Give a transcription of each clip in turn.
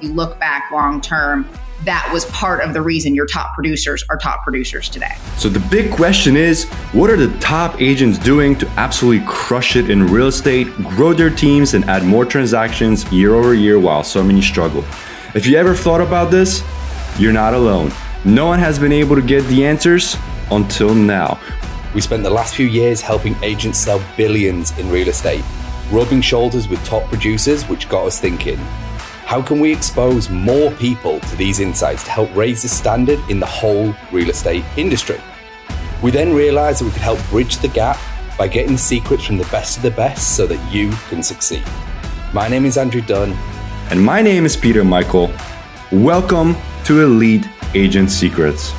you look back long term, that was part of the reason your top producers are top producers today. So the big question is what are the top agents doing to absolutely crush it in real estate, grow their teams, and add more transactions year over year while so many struggle? If you ever thought about this, you're not alone. No one has been able to get the answers until now. We spent the last few years helping agents sell billions in real estate, rubbing shoulders with top producers, which got us thinking how can we expose more people to these insights to help raise the standard in the whole real estate industry? We then realized that we could help bridge the gap by getting secrets from the best of the best so that you can succeed. My name is Andrew Dunn. And my name is Peter Michael. Welcome to Elite Agent Secrets.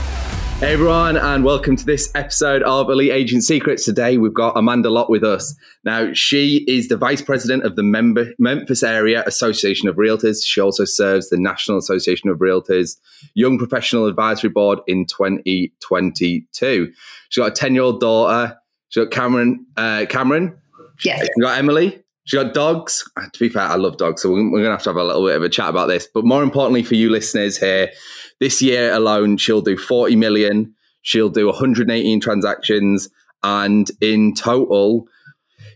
Hey everyone, and welcome to this episode of Elite Agent Secrets. Today we've got Amanda Lott with us. Now, she is the Vice President of the Member- Memphis Area Association of Realtors. She also serves the National Association of Realtors Young Professional Advisory Board in 2022. She's got a 10 year old daughter. She's got Cameron. Uh, Cameron. Yes. She's got Emily. She got dogs. Uh, to be fair, I love dogs, so we're, going to have to have a little bit of a chat about this. But more importantly, for you listeners here, this year alone, she'll do 40 million. She'll do 118 transactions. And in total,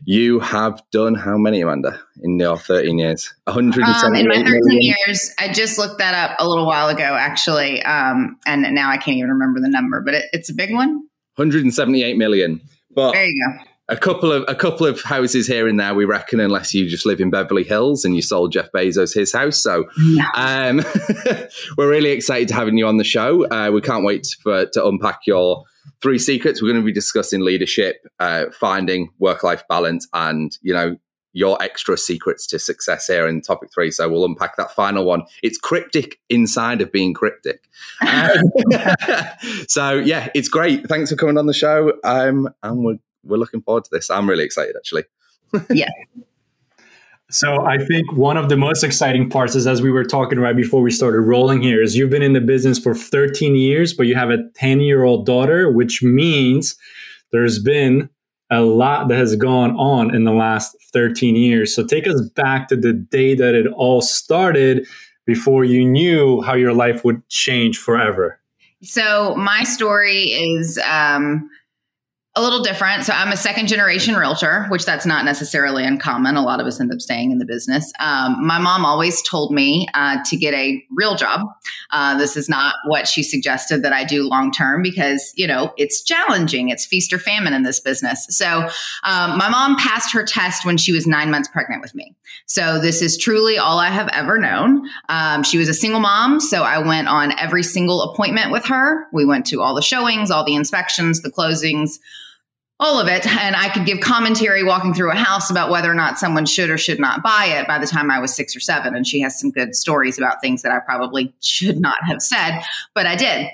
you have done how many, Amanda, in your 13 years? 178 um, In my 13 million? years, I just looked that up a little while ago, actually. Um, and now I can't even remember the number, but it, it's a big one. 178 million. But There you go. A couple of a couple of houses here and there, we reckon, unless you just live in Beverly Hills and you sold Jeff Bezos his house. So No. um, we're really excited to having you on the show. Uh, we can't wait for to unpack your three secrets. We're going to be discussing leadership, uh, finding work life balance, and you know your extra secrets to success here in topic three. So we'll unpack that final one. It's cryptic inside of being cryptic. Um, so yeah, it's great. Thanks for coming on the show. Um, and we're we're looking forward to this. I'm really excited actually. yeah. So I think one of the most exciting parts is as we were talking right before we started rolling here is you've been in the business for 13 years, but you have a 10 year old daughter, which means there's been a lot that has gone on in the last 13 years. So take us back to the day that it all started before you knew how your life would change forever. So my story is um, a little different. So I'm a second generation realtor, which that's not necessarily uncommon. A lot of us end up staying in the business. Um, my mom always told me uh, to get a real job. Uh, this is not what she suggested that I do long term because you know it's challenging. It's feast or famine in this business. So um, my mom passed her test when she was nine months pregnant with me. So this is truly all I have ever known. Um, she was a single mom, so I went on every single appointment with her. We went to all the showings, all the inspections, the closings all of it. And I could give commentary walking through a house about whether or not someone should or should not buy it by the time I was six or seven. And she has some good stories about things that I probably should not have said, but I did.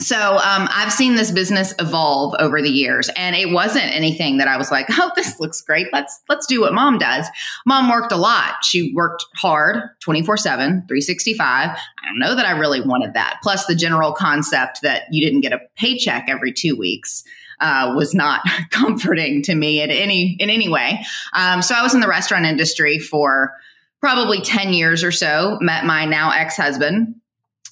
So um, I've seen this business evolve over the years, and it wasn't anything that I was like, "Oh, this looks great. Let's let's do what mom does." Mom worked a lot. She worked hard, twenty four seven, three sixty five. I don't know that I really wanted that. Plus, the general concept that you didn't get a paycheck every two weeks uh, was not comforting to me in any in any way. Um, so I was in the restaurant industry for probably ten years or so. Met my now ex husband.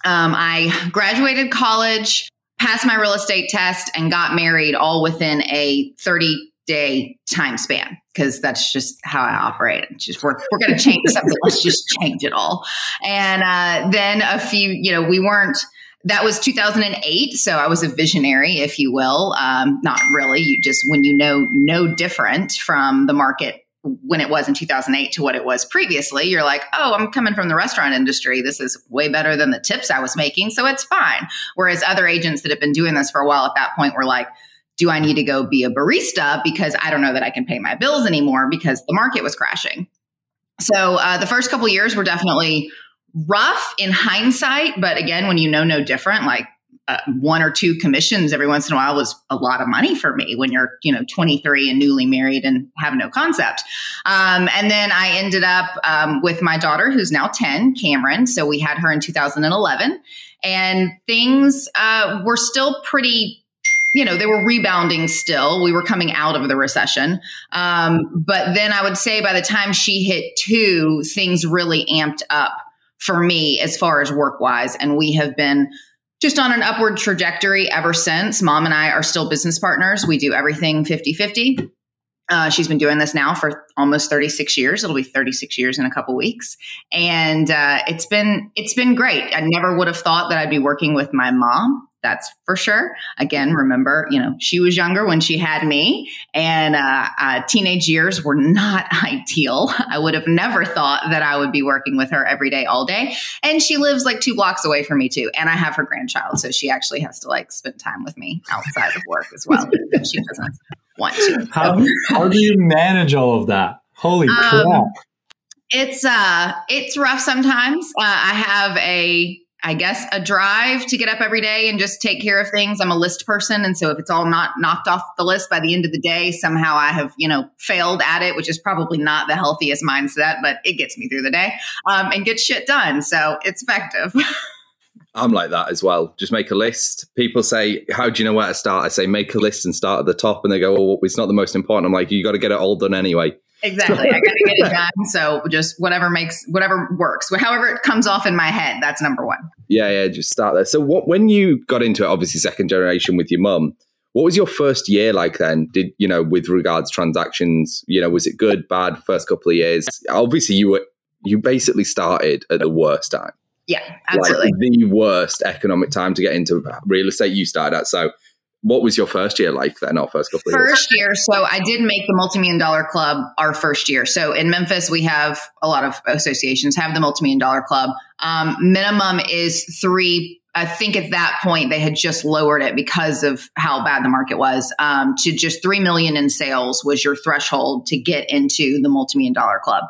Um, I graduated college, passed my real estate test, and got married all within a thirty day time span because that's just how I operate. It's just we're we're going to change something. Let's just change it all. And uh, then a few, you know, we weren't that was 2008 so i was a visionary if you will. Um, not really. You just when you know no different from the market when it was in 2008 to what it was previously you're like oh i'm coming from the restaurant industry. This is way better than the tips i was making so it's fine. Whereas other agents that have been doing this for a while at that point were like do i need to go be a barista because i don't know that i can pay my bills anymore because the market was crashing? So uh, the first couple years were definitely rough in hindsight, but again, when you know no different, like uh, one or two commissions every once in a while was a lot of money for me when you're, you know, 23 and newly married and have no concept. Um, and then I ended up um, with my daughter, who's now 10, Cameron. So we had her in 2011, and things uh, were still pretty you know, they were rebounding still. We were coming out of the recession. Um, but then I would say by the time she hit two, things really amped up for me as far as work wise. And we have been just on an upward trajectory ever since. Mom and I are still business partners. We do everything 50 50. Uh, she's been doing this now for almost 36 years. It'll be 36 years in a couple weeks, and uh, it's been it's been great. I never would have thought that I'd be working with my mom that's for sure. Again, remember, you know, she was younger when she had me, and uh, uh, teenage years were not ideal. I would have never thought that I would be working with her every day, all day. And she lives like two blocks away from me too. And I have her grandchild, so she actually has to like spend time with me outside of work as well. she doesn't want to. How, how do you manage all of that? Holy um, crap! It's uh, it's rough sometimes. Uh, I have a I guess a drive to get up every day and just take care of things. I'm a list person. And so if it's all not knocked off the list by the end of the day, somehow I have, you know, failed at it, which is probably not the healthiest mindset, but it gets me through the day um, and get shit done. So it's effective. I'm like that as well. Just make a list. People say, How do you know where to start? I say, Make a list and start at the top. And they go, Oh, it's not the most important. I'm like, You got to get it all done anyway. Exactly. I got to get it done. So just whatever makes, whatever works, however it comes off in my head, that's number one. Yeah, yeah, just start there. So what, when you got into it, obviously second generation with your mum, what was your first year like then? Did, you know, with regards transactions, you know, was it good, bad, first couple of years? Obviously you were, you basically started at the worst time. Yeah, absolutely. Like the worst economic time to get into real estate you started at. So what was your first year like then, our first couple First year, so I did make the multi-million dollar club our first year. So in Memphis, we have a lot of associations have the multi-million dollar club. Um, minimum is three. I think at that point they had just lowered it because of how bad the market was. Um, to just three million in sales was your threshold to get into the multi-million dollar club.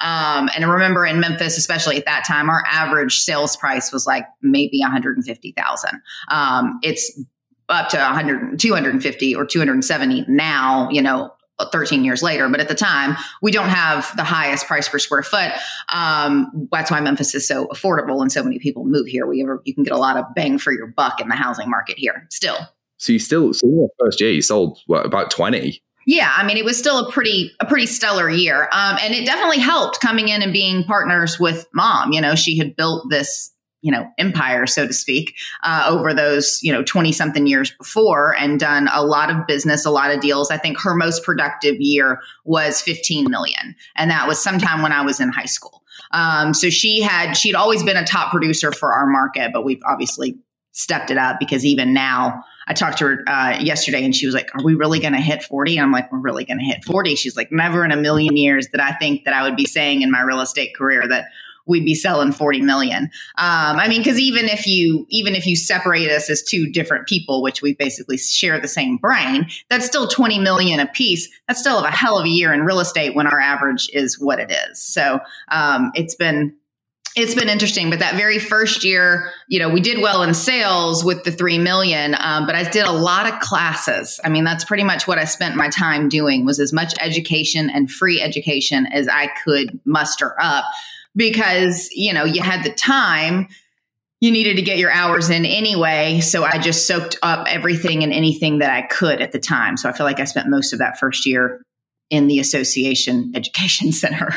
Um, and I remember in Memphis, especially at that time, our average sales price was like maybe 150,000. Um, it's up to 100 250 or 270 now you know 13 years later. But at the time we don't have the highest price per square foot. Um, that's why memphis is so affordable and so many people move here. We ever, you can get a lot of bang for your buck in the housing market here still. So you still so your first year you sold what about 20 yeah, I mean, it was still a pretty a pretty stellar year, um, and it definitely helped coming in and being partners with mom. You know, she had built this you know empire so to speak uh, over those you know 20 something years before and done a lot of business a lot of deals i think her most productive year was 15 million and that was sometime when i was in high school um, so she had she'd always been a top producer for our market but we've obviously stepped it up because even now I talked to her uh, yesterday and she was like, Are we really going to hit 40? And I'm like, We're really going to hit 40. She's like, Never in a million years that I think that I would be saying in my real estate career that we'd be selling 40 million. Um, I mean, because even if you even if you separate us as two different people, which we basically share the same brain, that's still 20 million a piece. That's still a hell of a year in real estate when our average is what it is. So um, it's been it's been interesting but that very first year you know we did well in sales with the 3 million um, but i did a lot of classes i mean that's pretty much what i spent my time doing was as much education and free education as i could muster up because, you know, you had the time, you needed to get your hours in anyway. So I just soaked up everything and anything that I could at the time. So I feel like I spent most of that first year in the association education center.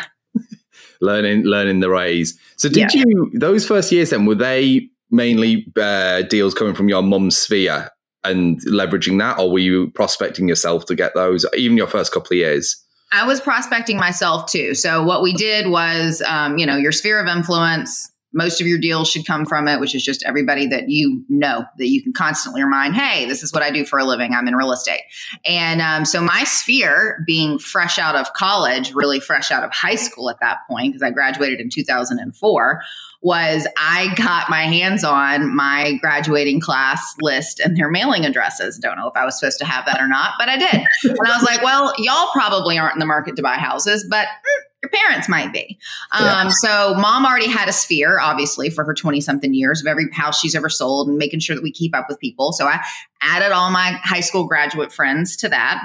learning learning the ways. So did yeah. you those first years then were they mainly uh, deals coming from your mum's sphere and leveraging that or were you prospecting yourself to get those even your first couple of years? I was prospecting myself too. So what we did was, um, you know, your sphere of influence. Most of your deals should come from it, which is just everybody that you know that you can constantly remind, hey, this is what I do for a living. I'm in real estate. And um, so my sphere, being fresh out of college, really fresh out of high school at that point, because I graduated in 2004, was I got my hands on my graduating class list and their mailing addresses. Don't know if I was supposed to have that or not, but I did. and I was like, well, y'all probably aren't in the market to buy houses, but mm, your parents might be. Um, yeah. So, mom already had a sphere, obviously, for her 20 something years of every house she's ever sold and making sure that we keep up with people. So, I added all my high school graduate friends to that.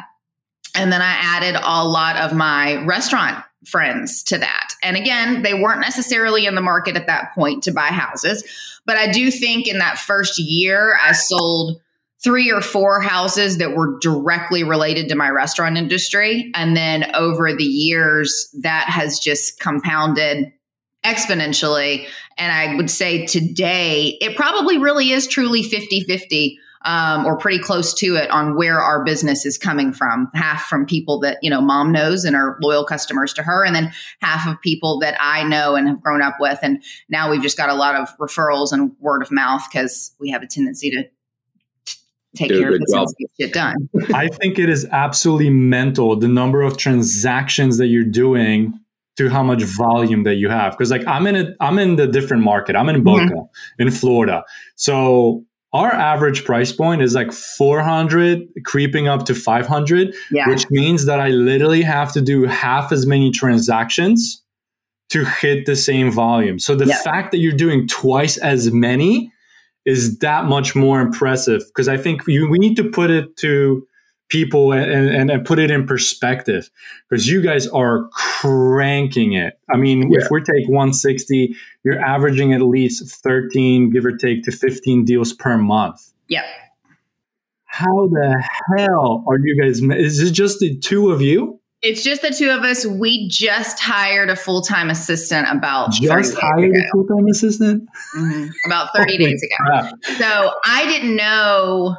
And then I added a lot of my restaurant friends to that. And again, they weren't necessarily in the market at that point to buy houses. But I do think in that first year, I sold three or four houses that were directly related to my restaurant industry. And then over the years, that has just compounded exponentially. And I would say today, it probably really is truly 50 50 um, or pretty close to it on where our business is coming from. Half from people that, you know, mom knows and are loyal customers to her, and then half of people that I know and have grown up with. And now we've just got a lot of referrals and word of mouth because we have a tendency to take Do care of good business job. get shit done. I think it is absolutely mental the number of transactions that you're doing to how much volume that you have. Because like I'm in a I'm in the different market. I'm in Boca in Florida. So our average price point is like 400 creeping up to 500 Yeah. which means that I literally have to do half as many transactions to hit the same volume. So the Yeah. fact that you're doing twice as many is that much more impressive because I think you, we need to put it to people and, and, and put it in perspective because you guys are cranking it. I mean, Yeah. if we take 160, you're averaging at least 13, give or take, to 15 deals per month. Yep. How the hell are you guys? Is it just the two of you? It's just the two of us. We just hired a full time assistant about Just hired ago. a full time assistant? Mhm. About 30 days ago. crap. So I didn't know.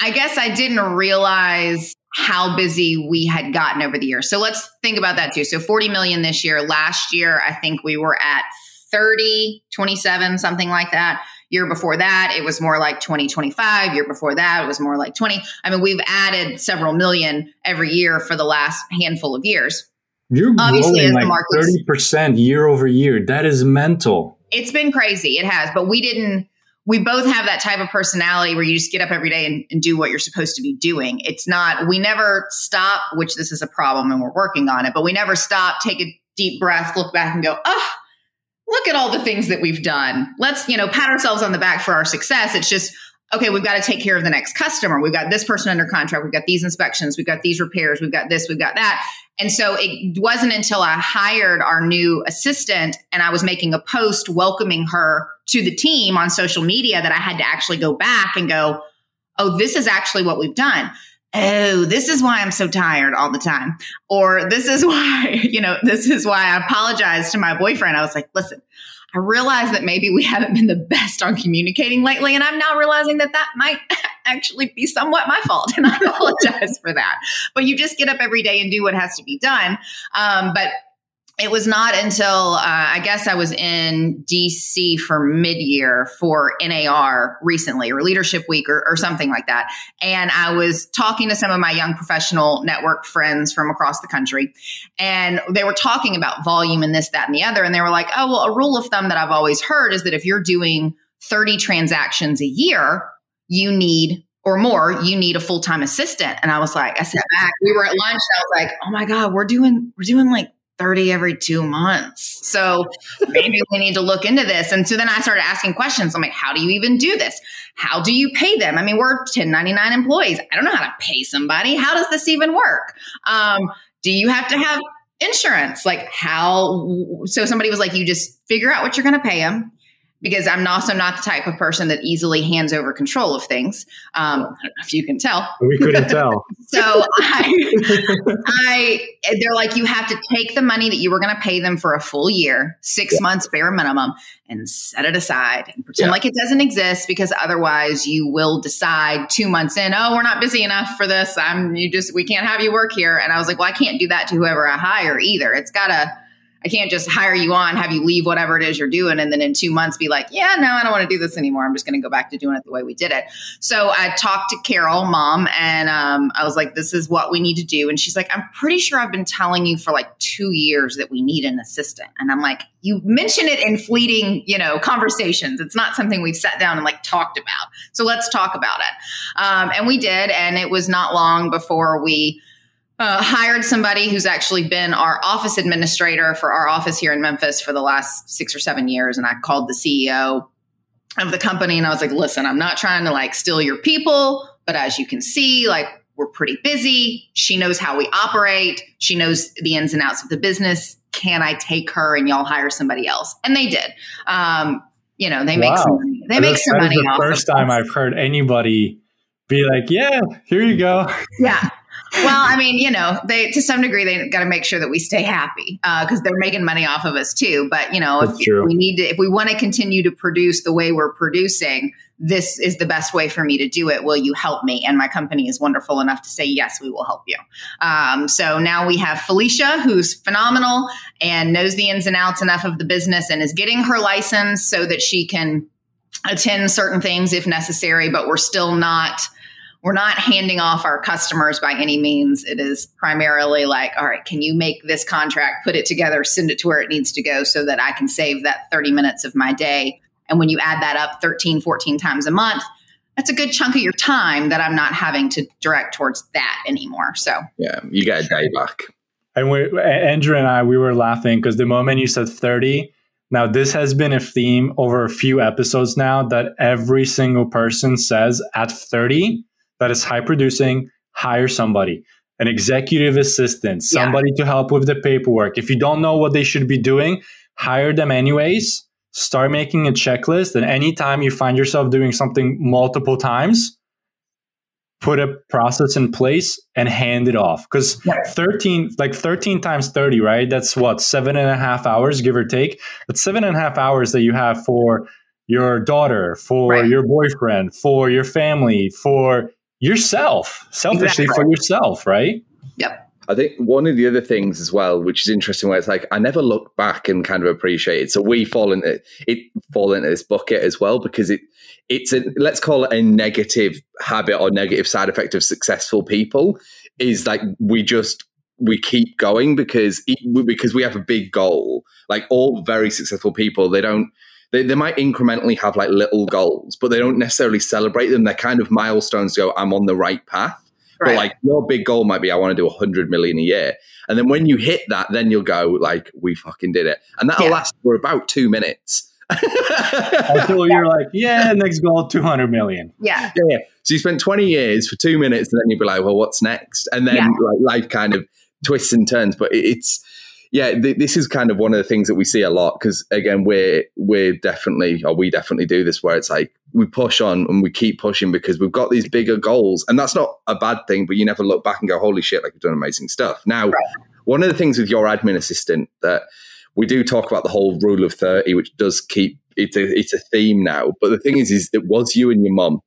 I guess I didn't realize how busy we had gotten over the years. So let's think about that too. So 40 million this year. Last year, I think we were at 30, 27, something like that. Year before that, it was more like 20, 25. Year before that, it was more like 20. I mean, we've added several million every year for the last handful of years. You're Obviously, growing like markets- thirty percent year over year. That is mental. It's been crazy. It has, but we didn't. We both have that type of personality where you just get up every day and, and do what you're supposed to be doing. It's not. We never stop, which this is a problem, and we're working on it. But we never stop. Take a deep breath, look back, and go, "Oh, look at all the things that we've done. Let's you know pat ourselves on the back for our success." It's just okay. We've got to take care of the next customer. We've got this person under contract. We've got these inspections. We've got these repairs. We've got this. We've got that. And so it wasn't until I hired our new assistant and I was making a post welcoming her to the team on social media that I had to actually go back and go, oh, this is actually what we've done. Oh, this is why I'm so tired all the time. Or this is why, you know, this is why I apologized to my boyfriend. I was like, listen, I realize that maybe we haven't been the best on communicating lately. And I'm now realizing that that might actually be somewhat my fault. And I apologize for that but you just get up every day and do what has to be done. Um, but it was not until uh, I guess I was in DC for mid year for NAR recently or Leadership Week or, or something like that. And I was talking to some of my young professional network friends from across the country. And they were talking about volume and this, that, and the other. And they were like, oh, well, a rule of thumb that I've always heard is that if you're doing 30 transactions a year, you need or more, you need a full time assistant. And I was like, I sat back. We were at lunch, and I was like, oh my god, we're doing we're doing like thirty every two months. So maybe we need to look into this. And so then I started asking questions. I'm like, how do you even do this? How do you pay them? I mean, we're 1099 employees. I don't know how to pay somebody. How does this even work? Um, do you have to have insurance? Like how? So somebody was like, you just figure out what you're going to pay them because I'm also not the type of person that easily hands over control of things. Um, I don't know if you can tell. We couldn't tell. So I, I, they're like, you have to take the money that you were going to pay them for a full year, six months bare minimum, and set it aside and pretend Yeah. like it doesn't exist because otherwise you will decide two months in, oh, we're not busy enough for this. I'm, you just, we can't have you work here. And I was like, well, I can't do that to whoever I hire either. It's got to, I can't just hire you on, have you leave whatever it is you're doing, and then in two months be like, yeah, no, I don't want to do this anymore. I'm just going to go back to doing it the way we did it. So I talked to Carol, mom, and um, I was like, this is what we need to do. And she's like, I'm pretty sure I've been telling you for like two years that we need an assistant. And I'm like, you mention it in fleeting, you know, conversations. It's not something we've sat down and like talked about. So let's talk about it. Um, and we did. And it was not long before we uh, hired somebody who's actually been our office administrator for our office here in Memphis for the last six or seven years. And I called the CEO of the company and I was like, listen, I'm not trying to like steal your people, but as you can see, like we're pretty busy. She knows how we operate, she knows the ins and outs of the business. Can I take her and y'all hire somebody else? And they did. Um, you know, they make Wow. some money. They That make is- some money the first time. I've heard anybody be like, "Yeah, here you go." Yeah. Well, I mean, you know, they to some degree they got to make sure that we stay happy because uh, they're making money off of us too. But you know, if, we need to, if we want to continue to produce the way we're producing, this is the best way for me to do it. Will you help me? And my company is wonderful enough to say yes, we will help you. Um, so now we have Felicia, who's phenomenal and knows the ins and outs enough of the business and is getting her license so that she can attend certain things if necessary. But we're still not we're not handing off our customers by any means. It is primarily like, all right, can you make this contract, put it together, send it to where it needs to go so that I can save that 30 minutes of my day? And when you add that up 13, 14 times a month, that's a good chunk of your time that I'm not having to direct towards that anymore. So, yeah, you got a day back. And we, Andrew and I, we were laughing because the moment you said 30, now, this has been a theme over a few episodes now that every single person says at 30, that is high producing, hire somebody, an executive assistant, somebody yeah. to help with the paperwork. If you don't know what they should be doing, hire them anyways. Start making a checklist. And anytime you find yourself doing something multiple times, put a process in place and hand it off. Because 13, like 13 times 30, right? That's what, seven and a half hours, give or take. But seven and a half hours that you have for your daughter, for right. your boyfriend, for your family, for yourself, selfishly exactly. for yourself, right? Yep. I think one of the other things as well, which is interesting, where it's like I never look back and kind of appreciate it. So we fall into it, fall into this bucket as well because it it's a let's call it a negative habit or negative side effect of successful people is like we just we keep going because because we have a big goal. Like all very successful people, they don't they, they might incrementally have like little goals, but they don't necessarily celebrate them. They're kind of milestones to go, I'm on the right path. Right. But like your big goal might be, I want to do 100 million a year. And then when you hit that, then you'll go, like, we fucking did it. And that'll yeah. last for about two minutes. Until you're like, yeah, next goal, 200 million. Yeah. Yeah. So you spent 20 years for two minutes, and then you'd be like, well, what's next? And then yeah. like, life kind of twists and turns. But it's, yeah, th- this is kind of one of the things that we see a lot because again, we're we're definitely or we definitely do this where it's like we push on and we keep pushing because we've got these bigger goals, and that's not a bad thing. But you never look back and go, "Holy shit!" Like we've done amazing stuff. Now, right. one of the things with your admin assistant that we do talk about the whole rule of thirty, which does keep it's a it's a theme now. But the thing is, is it was you and your mum,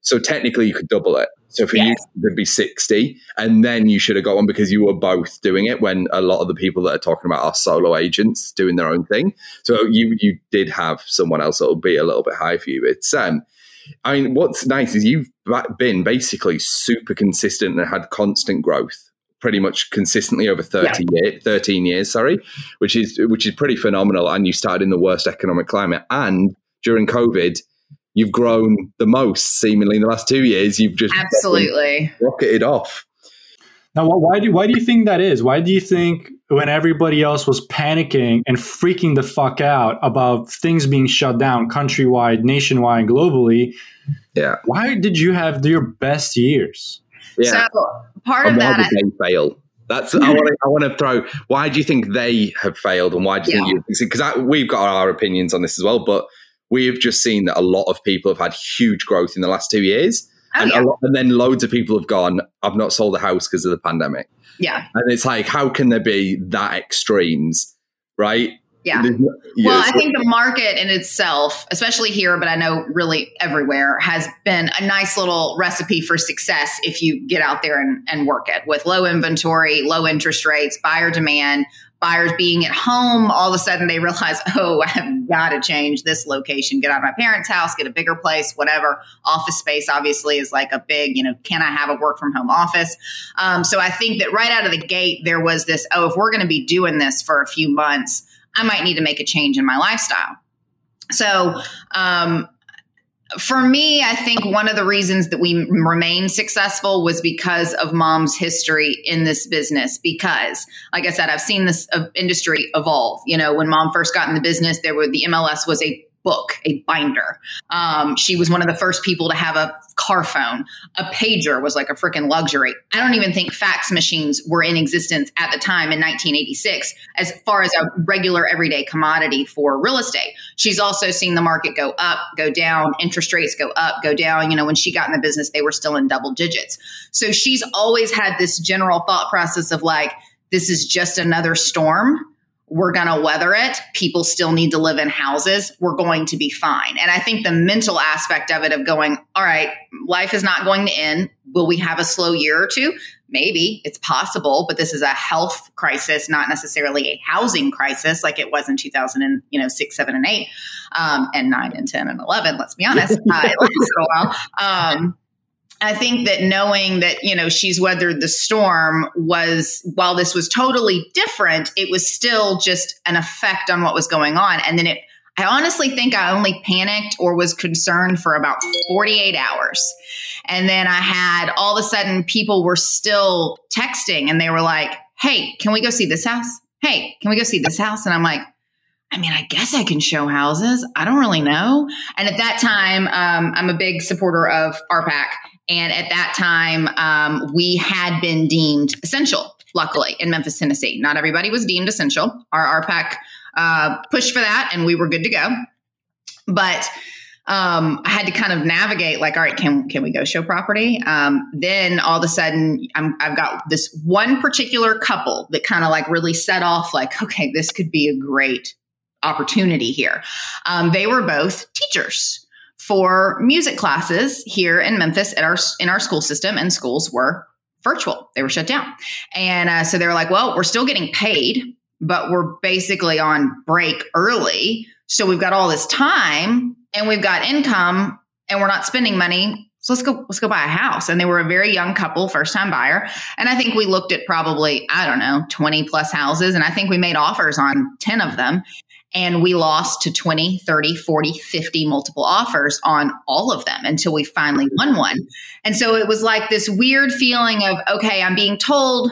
so technically you could double it. So for yes. you, it would be 60. And then you should have got one because you were both doing it when a lot of the people that are talking about are solo agents doing their own thing. So you you did have someone else that will be a little bit high for you. It's um I mean, what's nice is you've been basically super consistent and had constant growth pretty much consistently over 30 yeah. years, 13 years, sorry, which is which is pretty phenomenal. And you started in the worst economic climate. And during COVID, you've grown the most seemingly in the last two years. You've just absolutely rocketed off. Now, why do why do you think that is? Why do you think when everybody else was panicking and freaking the fuck out about things being shut down countrywide, nationwide, globally? Yeah. Why did you have your best years? Yeah. So part and of that, did they fail? That's I want to I want to throw. Why do you think they have failed, and why do you yeah. think you? Because we've got our opinions on this as well, but we've just seen that a lot of people have had huge growth in the last two years. Oh, and, yeah. lot, and then loads of people have gone, I've not sold a house because of the pandemic. Yeah. And it's like, how can there be that extremes? Right. Yeah. well, I think the market in itself, especially here, but I know really everywhere, has been a nice little recipe for success if you get out there and, and work it with low inventory, low interest rates, buyer demand, buyers being at home, all of a sudden they realize, oh, I've got to change this location, get out of my parents' house, get a bigger place, whatever. Office space obviously is like a big, you know, can I have a work from home office? Um, so I think that right out of the gate, there was this, oh, if we're going to be doing this for a few months, I might need to make a change in my lifestyle. So, um, for me, I think one of the reasons that we remained successful was because of mom's history in this business. Because, like I said, I've seen this uh, industry evolve. You know, when mom first got in the business, there were the MLS was a book, a binder. Um, she was one of the first people to have a car phone. A pager was like a freaking luxury. I don't even think fax machines were in existence at the time in 1986 as far as a regular everyday commodity for real estate. She's also seen the market go up, go down, interest rates go up, go down. You know, when she got in the business, they were still in double digits. So she's always had this general thought process of like, this is just another storm we're going to weather it. People still need to live in houses. We're going to be fine. And I think the mental aspect of it of going, all right, life is not going to end. Will we have a slow year or two? Maybe it's possible, but this is a health crisis, not necessarily a housing crisis like it was in 2000 and, you know, six, seven, and eight, um, and nine and 10 and 11, let's be honest. uh, it lasted a while. Um, I think that knowing that, you know, she's weathered the storm was, while this was totally different, it was still just an effect on what was going on. And then it, I honestly think I only panicked or was concerned for about 48 hours. And then I had all of a sudden people were still texting and they were like, Hey, can we go see this house? Hey, can we go see this house? And I'm like, I mean, I guess I can show houses. I don't really know. And at that time, um, I'm a big supporter of RPAC. And at that time, um, we had been deemed essential, luckily, in Memphis, Tennessee. Not everybody was deemed essential. Our RPAC uh, pushed for that, and we were good to go. But um, I had to kind of navigate, like, all right, can can we go show property? Um, then all of a sudden, i have got this one particular couple that kind of like really set off, like, okay, this could be a great opportunity here. Um, they were both teachers for music classes here in Memphis at our in our school system, and schools were virtual; they were shut down. And uh, so they were like, "Well, we're still getting paid, but we're basically on break early. So we've got all this time, and we've got income, and we're not spending money. So let's go let's go buy a house." And they were a very young couple, first time buyer, and I think we looked at probably I don't know twenty plus houses, and I think we made offers on ten of them and we lost to 20 30 40 50 multiple offers on all of them until we finally won one. And so it was like this weird feeling of okay i'm being told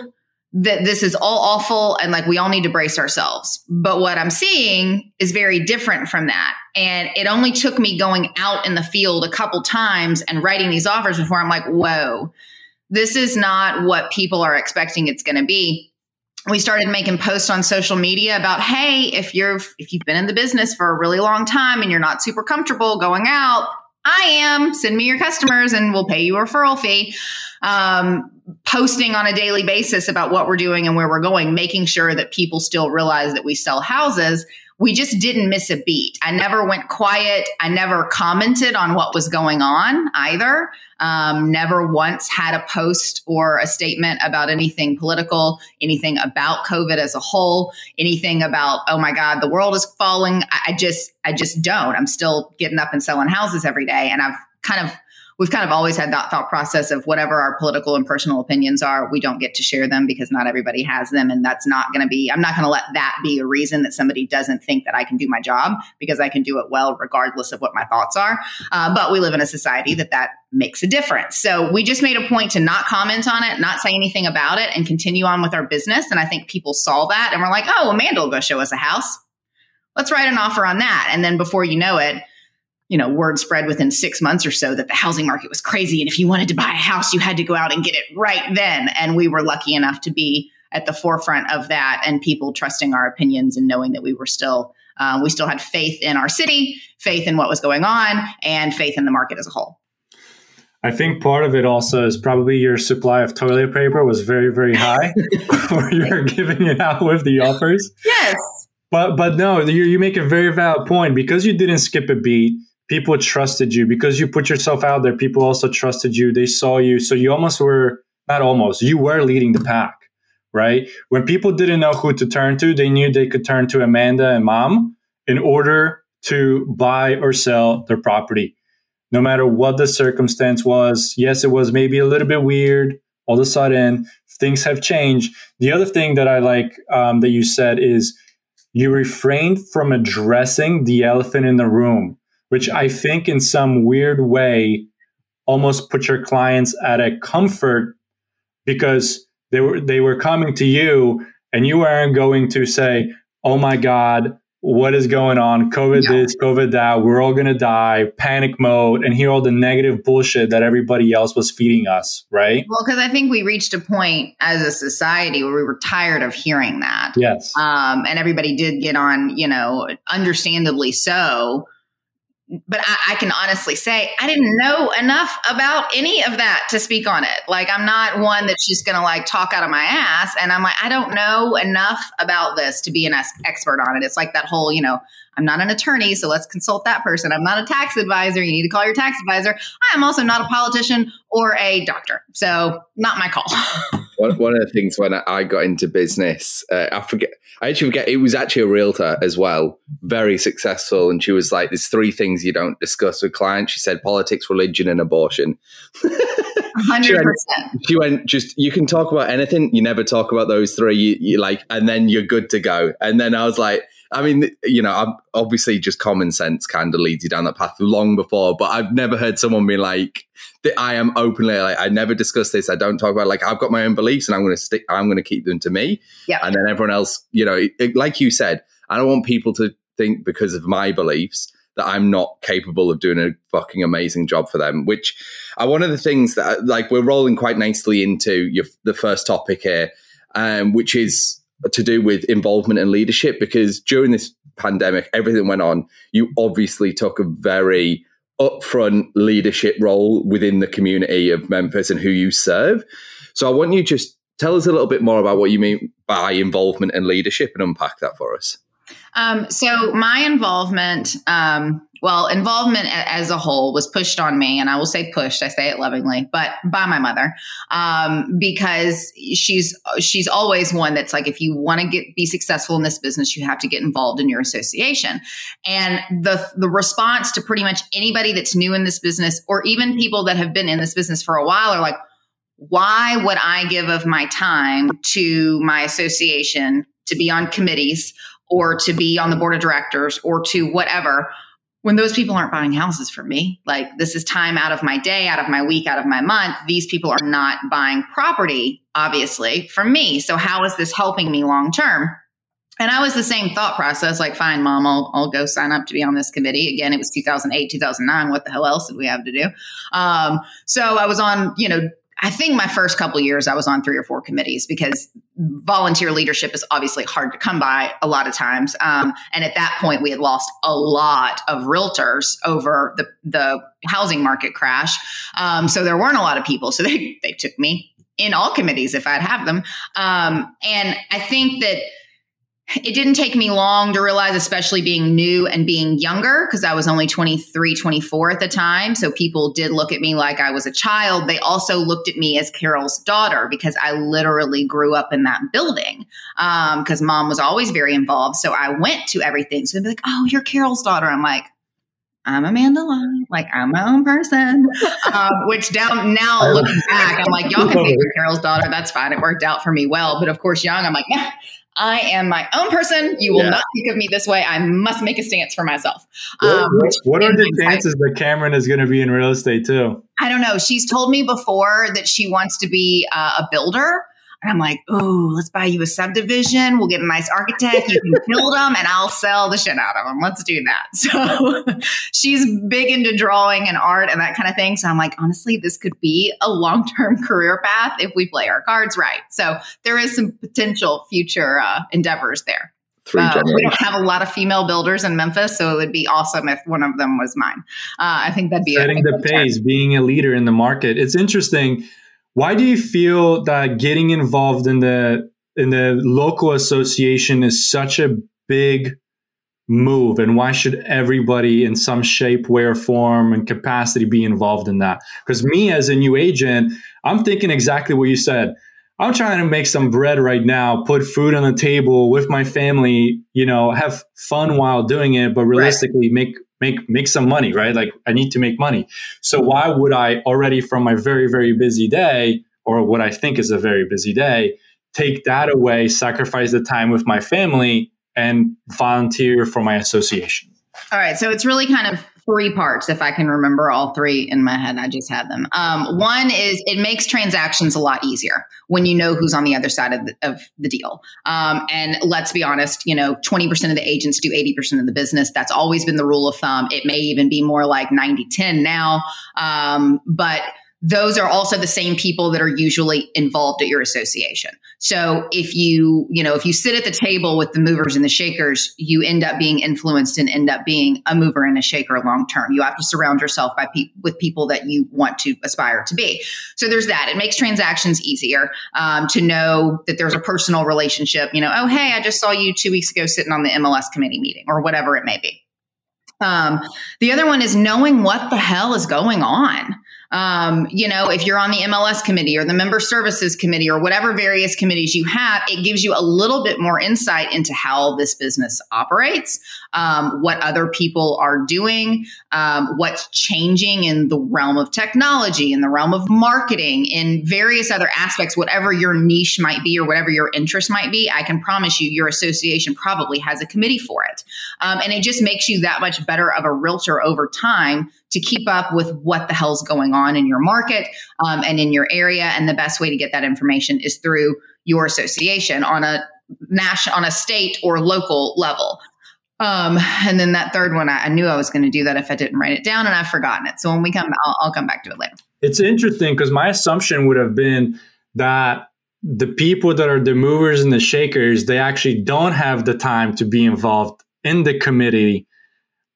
that this is all awful and like we all need to brace ourselves. But what i'm seeing is very different from that. And it only took me going out in the field a couple times and writing these offers before i'm like whoa this is not what people are expecting it's going to be we started making posts on social media about hey if you're if you've been in the business for a really long time and you're not super comfortable going out i am. Send me your customers and we'll pay you a referral fee. Um, posting on a daily basis about what we're doing and where we're going making sure that people still realize that we sell houses we just didn't miss a beat. I never went quiet. I never commented on what was going on either. Um, never once had a post or a statement about anything political, anything about COVID as a whole, anything about, oh my God, the world is falling. I, I just, I just don't. I'm still getting up and selling houses every day. And I've kind of we've kind of always had that thought process of whatever our political and personal opinions are, we don't get to share them because not everybody has them. And that's not going to be, I'm not going to let that be a reason that somebody doesn't think that I can do my job because I can do it well, regardless of what my thoughts are. Uh, but we live in a society that that makes a difference. So we just made a point to not comment on it, not say anything about it, and continue on with our business. And I think people saw that and we're like, oh, Amanda will go show us a house. Let's write an offer on that. And then before you know it, you know, word spread within six months or so that the housing market was crazy. And if you wanted to buy a house, you had to go out and get it right then. And we were lucky enough to be at the forefront of that and people trusting our opinions and knowing that we were still, uh, we still had faith in our city, faith in what was going on, and faith in the market as a whole. I think part of it also is probably your supply of toilet paper was very, very high, or you're giving it out with the offers. Yes. But but no, you, you make a very valid point because you didn't skip a beat people trusted you because you put yourself out there. People also trusted you. They saw you. So you almost were, not almost, you were leading the pack, right? When people didn't know who to turn to, they knew they could turn to Amanda and mom in order to buy or sell their property. No matter what the circumstance was. Yes, it was maybe a little bit weird. All of a sudden, things have changed. The other thing that I like um, that you said is you refrained from addressing the elephant in the room which I think in some weird way almost put your clients at a comfort because they were they were coming to you and you weren't going to say, "Oh my god, what is going on? COVID Yeah. this, COVID that. We're all gonna die. Panic mode, and hear all the negative bullshit that everybody else was feeding us. Right? Well, because I think we reached a point as a society where we were tired of hearing that. Yes. Um, and everybody did get on, you know, understandably so. But I, I can honestly say I didn't know enough about any of that to speak on it. Like, I'm not one that's just to like talk out of my ass. And I'm like, I don't know enough about this to be an expert on it. It's like that whole, you know, I'm not an attorney, so let's consult that person. I'm not a tax advisor. You need to call your tax advisor. I'm also not a politician or a doctor. So, not my call. one, one of the things when I got into business, uh, I forget, I actually forget, it was actually a realtor as well, very successful. And she was like, there's three things you don't discuss with clients. She said politics, religion, and abortion. 100%. She went, just, you can talk about anything. You never talk about those three. You, you like, and then you're good to go. And then I was like, I mean, you know, I'm obviously just common sense kind of leads you down that path long before, but I've never heard someone be like, that I am openly like, I never discuss this. I don't talk about like, I've got my own beliefs and I'm going to stick, I'm going to keep them to me. Yeah. And then everyone else, you know, it, like you said, I don't want people to think because of my beliefs that I'm not capable of doing a fucking amazing job for them. Which are one of the things that like we're rolling quite nicely into your, the first topic here, um, which is to do with involvement and leadership. Because during this pandemic, everything went on. You obviously took a very upfront leadership role within the community of Memphis and who you serve. So I want you just tell us a little bit more about what you mean by involvement and leadership and unpack that for us. Um, so my involvement, um, well, involvement as a whole was pushed on me, and I will say pushed. I say it lovingly, but by my mother, um, because she's she's always one that's like, if you want to get be successful in this business, you have to get involved in your association. And the the response to pretty much anybody that's new in this business, or even people that have been in this business for a while, are like, why would I give of my time to my association to be on committees? Or to be on the board of directors or to whatever when those people aren't buying houses for me like this is time out of my day out of my week out of my month these people are not buying property obviously for me so how is this helping me long term and I was the same thought process, like, fine, mom, I'll, I'll go sign up to be on this committee. Again, it was 2008, 2009. What the hell else did we have to do? Um, so I was on, you know, I think my first couple years I was on three or four committees because volunteer leadership is obviously hard to come by a lot of times. Um, and at that point, we had lost a lot of realtors over the the housing market crash. Um, so there weren't a lot of people. So they they took me in all committees if I'd have them. Um, and I think that it didn't take me long to realize, especially being new and being younger, because I was only 23, 24 at the time. So people did look at me like I was a child. They also looked at me as Carol's daughter because I literally grew up in that building because um, mom was always very involved. So I went to everything. So they'd be like, oh, you're Carol's daughter. I'm like, I'm Amanda Long. Like I'm my own person. um, which down now looking back, I'm like, y'all can be Carol's daughter. That's fine. It worked out for me well. But of course, young, I'm like, nah, I am my own person. You will Yeah. not think of me this way. I must make a stance for myself. What, Um, what- what are the chances that Cameron is going to be in real estate too? I don't know. She's told me before that she wants to be uh, a builder. And I'm like, oh, let's buy you a subdivision. We'll get a nice architect. You can build them and I'll sell the shit out of them. Let's do that. So she's big into drawing and art and that kind of thing. So I'm like, honestly, this could be a long term career path if we play our cards right. So there is some potential future uh, endeavors there. Uh, we don't have a lot of female builders in Memphis, so it would be awesome if one of them was mine. Uh, I think that'd be a- setting the pace, being a leader in the market. It's interesting. Why do you feel that getting involved in the in the local association is such a big move, and why should everybody in some shape, way, or form and capacity be involved in that? Because me as a new agent, I'm thinking exactly what you said. I'm trying to make some bread right now, put food on the table with my family, you know, have fun while doing it, but realistically make make make some money, right? Like I need to make money. So why would I already from my very very busy day or what I think is a very busy day take that away, sacrifice the time with my family and volunteer for my association? All right. So it's really kind of three parts, if I can remember all three in my head. I just had them. Um, one is it makes transactions a lot easier when you know who's on the other side of the, of the deal. Um, and let's be honest, you know, 20% of the agents do 80% of the business. That's always been the rule of thumb. It may even be more like 90 10 now. Um, but those are also the same people that are usually involved at your association. So if you, you know, if you sit at the table with the movers and the shakers, you end up being influenced and end up being a mover and a shaker long term. You have to surround yourself by pe- with people that you want to aspire to be. So there's that. It makes transactions easier um, to know that there's a personal relationship. You know, oh hey, I just saw you two weeks ago sitting on the MLS committee meeting or whatever it may be. Um, the other one is knowing what the hell is going on. Um, you know, if you're on the MLS committee or the member services committee or whatever various committees you have, it gives you a little bit more insight into how this business operates, um, what other people are doing, um, what's changing in the realm of technology, in the realm of marketing, in various other aspects, whatever your niche might be or whatever your interest might be. I can promise you, your association probably has a committee for it. Um, and it just makes you that much better of a realtor over time to keep up with what the hell's going on in your market um, and in your area. And the best way to get that information is through your association on a national, on a state or local level. Um, and then that third one, I, I knew I was going to do that if I didn't write it down, and I've forgotten it. So when we come, I'll, I'll come back to it later. It's interesting because my assumption would have been that the people that are the movers and the shakers, they actually don't have the time to be involved in the committee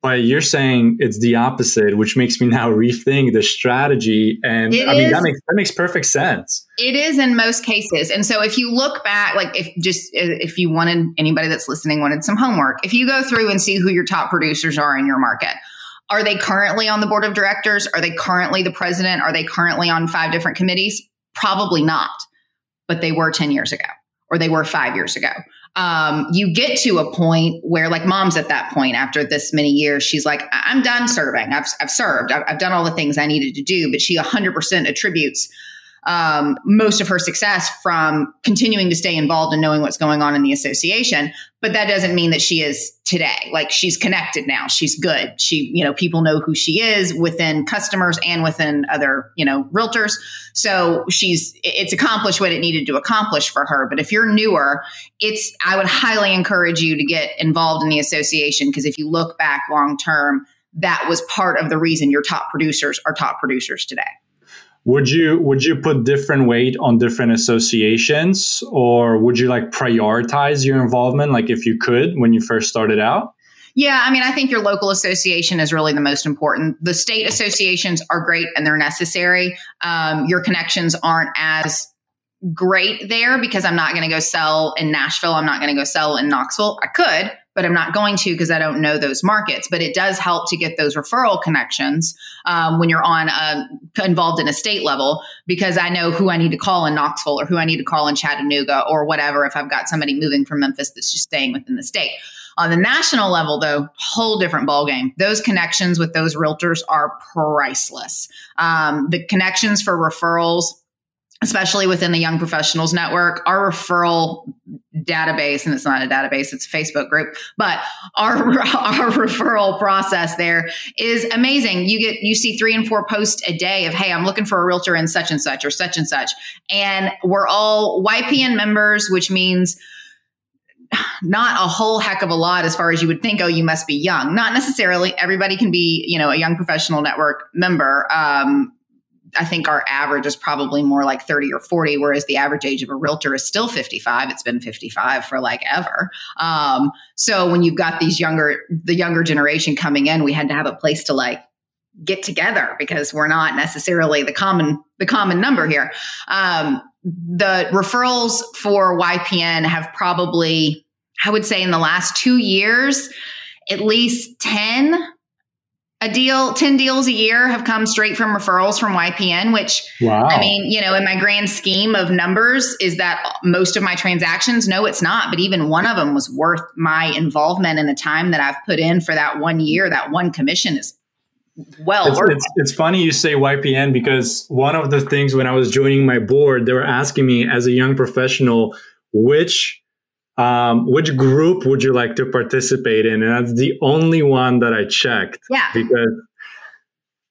but you're saying it's the opposite, which makes me now rethink the strategy. And it I mean, that makes that makes perfect sense. It is in most cases. And so if you look back, like if just uh, if you wanted anybody that's listening wanted some homework, if you go through and see who your top producers are in your market, are they currently on the board of directors? Are they currently the president? Are they currently on five different committees? Probably not, but they were 10 years ago or they were five years ago um, you get to a point where like mom's at that point after this many years she's like i'm done serving. I've, I've served. I've, I've done all the things i needed to do. But she 100% attributes um, most of her success from continuing to stay involved and knowing what's going on in the association. But that doesn't mean that she is today. Like she's connected now. She's good. She, you know, people know who she is within customers and within other, you know, realtors. So she's, it's accomplished what it needed to accomplish for her. But if you're newer, it's, I would highly encourage you to get involved in the association because if you look back long term, that was part of the reason your top producers are top producers today would you would you put different weight on different associations or would you like prioritize your involvement like if you could when you first started out yeah, I mean, I think your local association is really the most important. The state associations are great and they're necessary. Um, your connections aren't as great there because I'm not going to go sell in Nashville. I'm not going to go sell in Knoxville. I could, but I'm not going to because I don't know those markets. But it does help to get those referral connections um, when you're on a, involved in a state level because I know who I need to call in Knoxville or who I need to call in Chattanooga or whatever if I've got somebody moving from Memphis that's just staying within the state. On the national level, though, whole different ballgame. Those connections with those realtors are priceless. Um, the connections for referrals especially within the Young Professionals Network, our referral database, and it's not a database, it's a Facebook group, but our, our referral process there is amazing. You get, you see three and four posts a day of, Hey, I'm looking for a realtor in such and such or such and such. And we're all YPN members, which means not a whole heck of a lot as far as you would think, oh, you must be young. Not necessarily. Everybody can be, you know, a young professional network member. Um, I think our average is probably more like 30 or 40, whereas the average age of a realtor is still 55. It's been 55 for like ever. Um, so when you've got these younger, the younger generation coming in, we had to have a place to like get together because we're not necessarily the common, the common number here. Um, the referrals for YPN have probably, I would say in the last two years, at least 10 a deal 10 deals a year have come straight from referrals from ypn which wow. i mean you know in my grand scheme of numbers is that most of my transactions? No it's not but even one of them was worth my involvement and the time that i've put in for that one year. That one commission is well it's, it's, it's, funny you say ypn because one of the things when i was joining my board they were asking me as a young professional which um, which group would you like to participate in? And that's the only one that I checked. Yeah. Because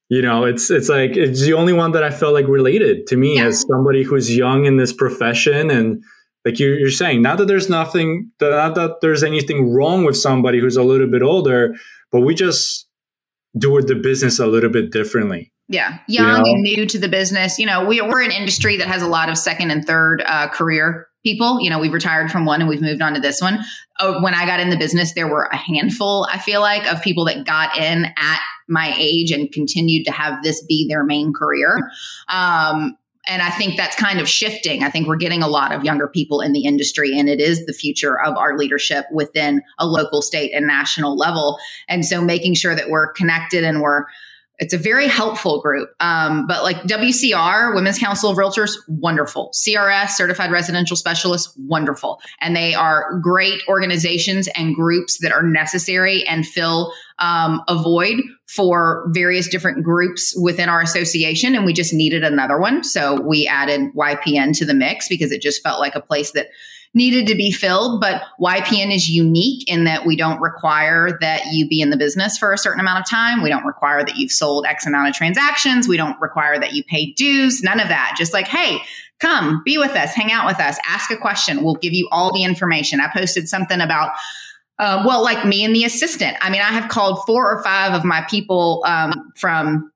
you know, it's it's like it's the only one that I felt like related to me Yeah. as somebody who's young in this profession and like you're, you're saying, not that there's nothing, not that there's anything wrong with somebody who's a little bit older, but we just do the business a little bit differently. Yeah, young know? and new to the business. You know, we, we're an industry that has a lot of second and third uh, career people. You know, we've retired from one and we've moved on to this one. Uh, when I got in the business, there were a handful, I feel like, of people that got in at my age and continued to have this be their main career. Um, and I think that's kind of shifting. I think we're getting a lot of younger people in the industry, and it is the future of our leadership within a local, state, and national level. And so making sure that we're connected and we're it's a very helpful group. Um, but like WCR, Women's Council of Realtors, wonderful. CRS, Certified Residential Specialists, wonderful. And they are great organizations and groups that are necessary and fill um, a void for various different groups within our association. And we just needed another one. So we added YPN to the mix because it just felt like a place that needed to be filled. But YPN is unique in that we don't require that you be in the business for a certain amount of time. We don't require that you've sold X amount of transactions. We don't require that you pay dues, none of that. Just like, hey, come be with us, hang out with us, ask a question. We'll give you all the information. I posted something about uh, well, like me and the assistant. I mean, I have called four or five of my people um, from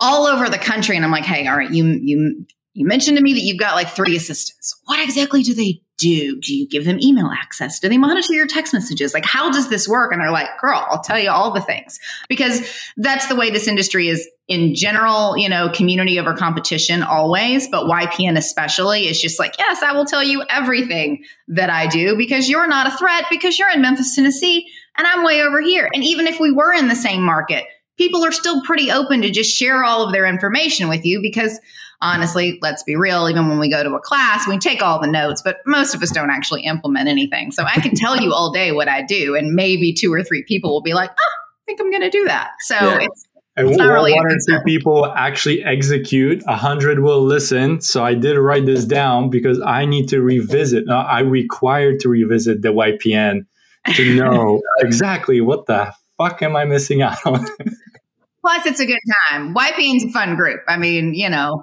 all over the country, and I'm like, hey, all right, you you you mentioned to me that you've got like three assistants. What exactly do they do? Do you give them email access? Do they monitor your text messages? Like, how does this work? And they're like, girl, I'll tell you all the things because that's the way this industry is in general, you know, community over competition always, but YPN especially is just like, yes, I will tell you everything that I do because you're not a threat because you're in Memphis, Tennessee, and I'm way over here. And even if we were in the same market, people are still pretty open to just share all of their information with you because honestly, let's be real, even when we go to a class, we take all the notes, but most of us don't actually implement anything. So I can tell you all day what I do, and maybe two or three people will be like, oh, I think I'm going to do that. So Yeah. it's And It's one, not really a one or two people actually execute, a hundred will listen. So I did write this down because I need to revisit. Uh, I required to revisit the YPN to know exactly what the fuck am I missing out on. Plus, it's a good time. YPN's a fun group. I mean, you know,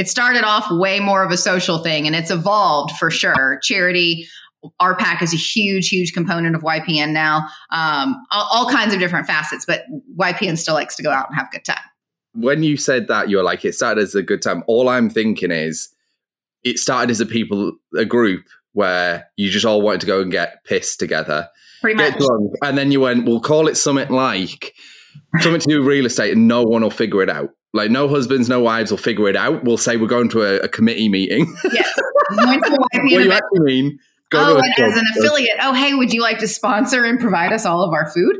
it started off way more of a social thing and it's evolved for sure. Charity, RPAC is a huge, huge component of YPN now. Um, all, all kinds of different facets, but YPN still likes to go out and have a good time. when you said that you're like it started as a good time all i'm thinking is it started as a people a group where you just all wanted to go and get pissed together Pretty much. drunk and then you went we'll call it something like something to do with real estate and no one will figure it out like no husbands no wives will figure it out we'll say we're going to a, a committee meeting Yes. Went to YPN what you actually mean go Oh, to a and as an affiliate, oh, hey, would you like to sponsor and provide us all of our food?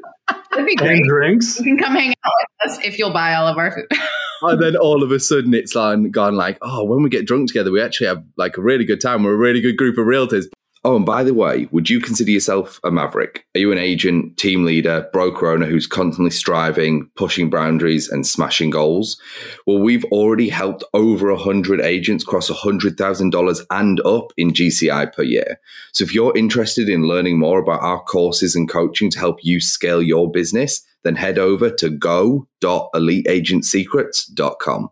That'd be great. and drinks. You can come hang out with us if you'll buy all of our food. and then all of a sudden it's like gone like oh when we get drunk together we actually have like a really good time we're a really good group of realtors oh and by the way would you consider yourself a maverick? Are you an agent team leader broker owner who's constantly striving pushing boundaries and smashing goals? Well we've already helped over 100 agents cross $100000 and up in gci per year. So if you're interested in learning more about our courses and coaching to help you scale your business then head over to go.eliteagentsecrets.com.